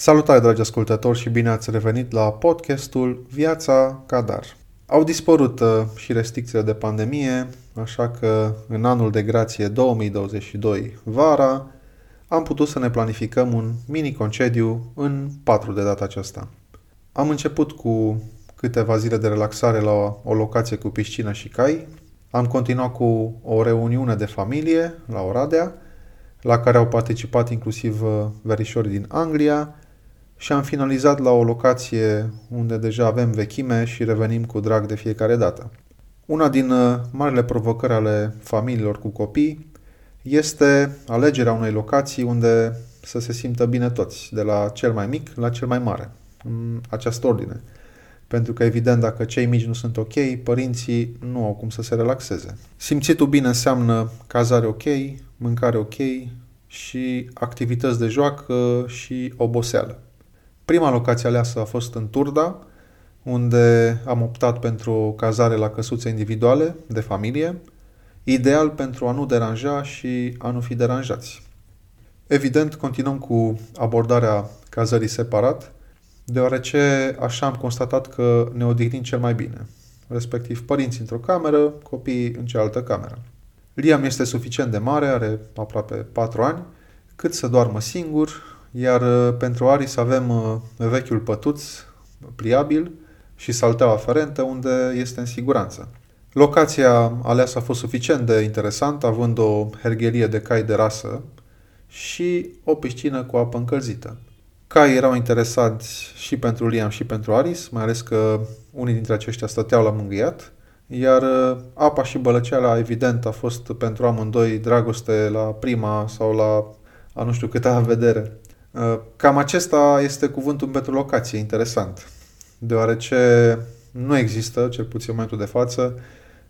Salutare, dragi ascultători, și bine ați revenit la podcastul Viața Cadar. Au dispărut uh, și restricțiile de pandemie, așa că în anul de grație 2022, vara, am putut să ne planificăm un mini concediu în patru de data aceasta. Am început cu câteva zile de relaxare la o locație cu piscină și cai, am continuat cu o reuniune de familie la Oradea, la care au participat inclusiv uh, verișori din Anglia, și am finalizat la o locație unde deja avem vechime și revenim cu drag de fiecare dată. Una din uh, marile provocări ale familiilor cu copii este alegerea unei locații unde să se simtă bine toți, de la cel mai mic la cel mai mare, în această ordine. Pentru că, evident, dacă cei mici nu sunt ok, părinții nu au cum să se relaxeze. Simțitul bine înseamnă cazare ok, mâncare ok și activități de joacă și oboseală. Prima locație aleasă a fost în Turda, unde am optat pentru o cazare la căsuțe individuale de familie, ideal pentru a nu deranja și a nu fi deranjați. Evident, continuăm cu abordarea cazării separat, deoarece așa am constatat că ne odihnim cel mai bine, respectiv părinții într-o cameră, copiii în cealaltă cameră. Liam este suficient de mare, are aproape 4 ani, cât să doarmă singur, iar uh, pentru Aris avem uh, vechiul pătuț pliabil și salteaua aferentă unde este în siguranță. Locația aleasă a fost suficient de interesantă, având o herghelie de cai de rasă și o piscină cu apă încălzită. Cai erau interesați și pentru Liam și pentru Aris, mai ales că unii dintre aceștia stăteau la mângâiat, iar uh, apa și bălăceala, evident, a fost pentru amândoi dragoste la prima sau la a nu știu câta vedere. Uh, cam acesta este cuvântul pentru locație, interesant, deoarece nu există, cel puțin în momentul de față,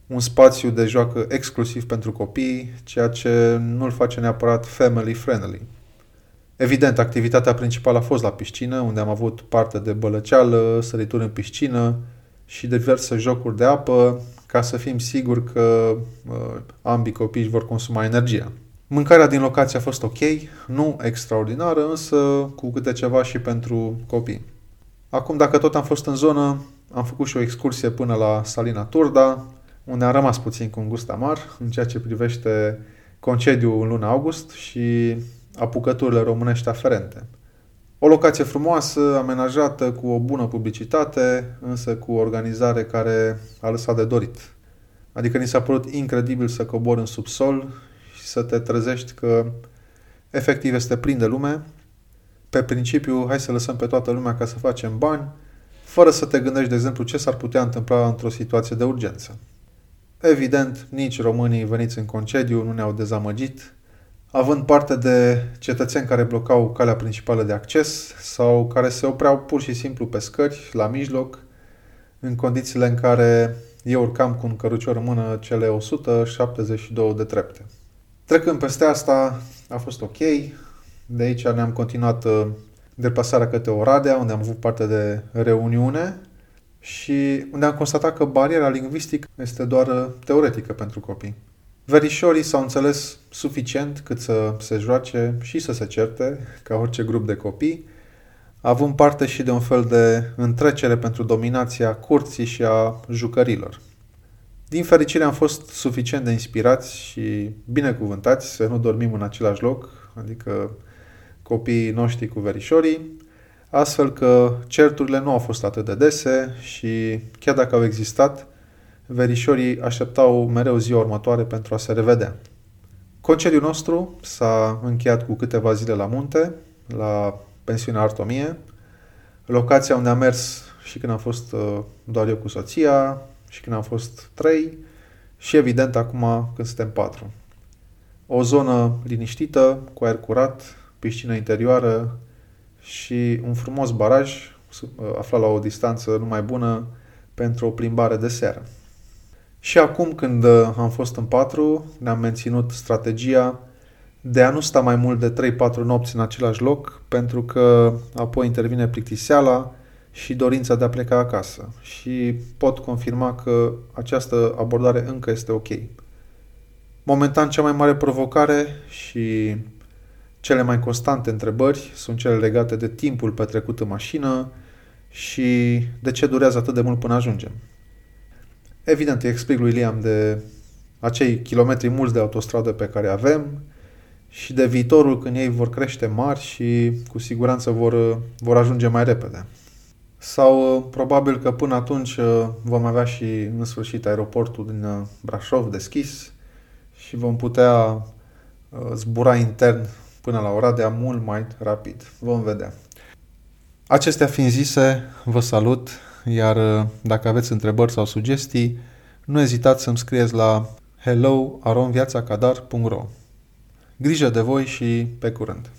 un spațiu de joacă exclusiv pentru copii, ceea ce nu îl face neapărat family friendly. Evident, activitatea principală a fost la piscină, unde am avut parte de bălăceală, sărituri în piscină și diverse jocuri de apă, ca să fim siguri că uh, ambii copii vor consuma energia. Mâncarea din locație a fost ok, nu extraordinară, însă cu câte ceva și pentru copii. Acum, dacă tot am fost în zonă, am făcut și o excursie până la Salina Turda, unde am rămas puțin cu un gust amar în ceea ce privește concediul în luna august și apucăturile românești aferente. O locație frumoasă, amenajată, cu o bună publicitate, însă cu o organizare care a lăsat de dorit. Adică ni s-a părut incredibil să cobor în subsol să te trezești că efectiv este plin de lume, pe principiu hai să lăsăm pe toată lumea ca să facem bani, fără să te gândești, de exemplu, ce s-ar putea întâmpla într-o situație de urgență. Evident, nici românii veniți în concediu nu ne-au dezamăgit, având parte de cetățeni care blocau calea principală de acces sau care se opreau pur și simplu pe scări, la mijloc, în condițiile în care eu urcam cu un cărucior în mână cele 172 de trepte. Trecând peste asta, a fost ok. De aici ne-am continuat uh, deplasarea către Oradea, unde am avut parte de reuniune și unde am constatat că bariera lingvistică este doar uh, teoretică pentru copii. Verișorii s-au înțeles suficient cât să se joace și să se certe, ca orice grup de copii, având parte și de un fel de întrecere pentru dominația curții și a jucărilor. Din fericire am fost suficient de inspirați și binecuvântați să nu dormim în același loc, adică copiii noștri cu verișorii, astfel că certurile nu au fost atât de dese și chiar dacă au existat, verișorii așteptau mereu ziua următoare pentru a se revedea. Concediul nostru s-a încheiat cu câteva zile la munte, la pensiunea Artomie, locația unde am mers și când am fost uh, doar eu cu soția, și când am fost trei și evident acum când suntem patru. O zonă liniștită, cu aer curat, piscină interioară și un frumos baraj aflat la o distanță numai bună pentru o plimbare de seară. Și acum când uh, am fost în patru, ne-am menținut strategia de a nu sta mai mult de 3-4 nopți în același loc, pentru că apoi intervine plictiseala și dorința de a pleca acasă. Și pot confirma că această abordare încă este ok. Momentan cea mai mare provocare și Cele mai constante întrebări sunt cele legate de timpul petrecut în mașină și de ce durează atât de mult până ajungem. Evident, îi explic lui Liam de acei kilometri mulți de autostradă pe care avem și de viitorul când ei vor crește mari și cu siguranță vor, vor ajunge mai repede. Sau uh, probabil că până atunci uh, vom avea și în sfârșit aeroportul din uh, Brașov deschis și vom putea zbura intern până la Oradea mult mai rapid. Vom vedea. Acestea fiind zise, vă salut, iar dacă aveți întrebări sau sugestii, nu ezitați să-mi scrieți la hello.viațacadar.ro Grijă de voi și pe curând!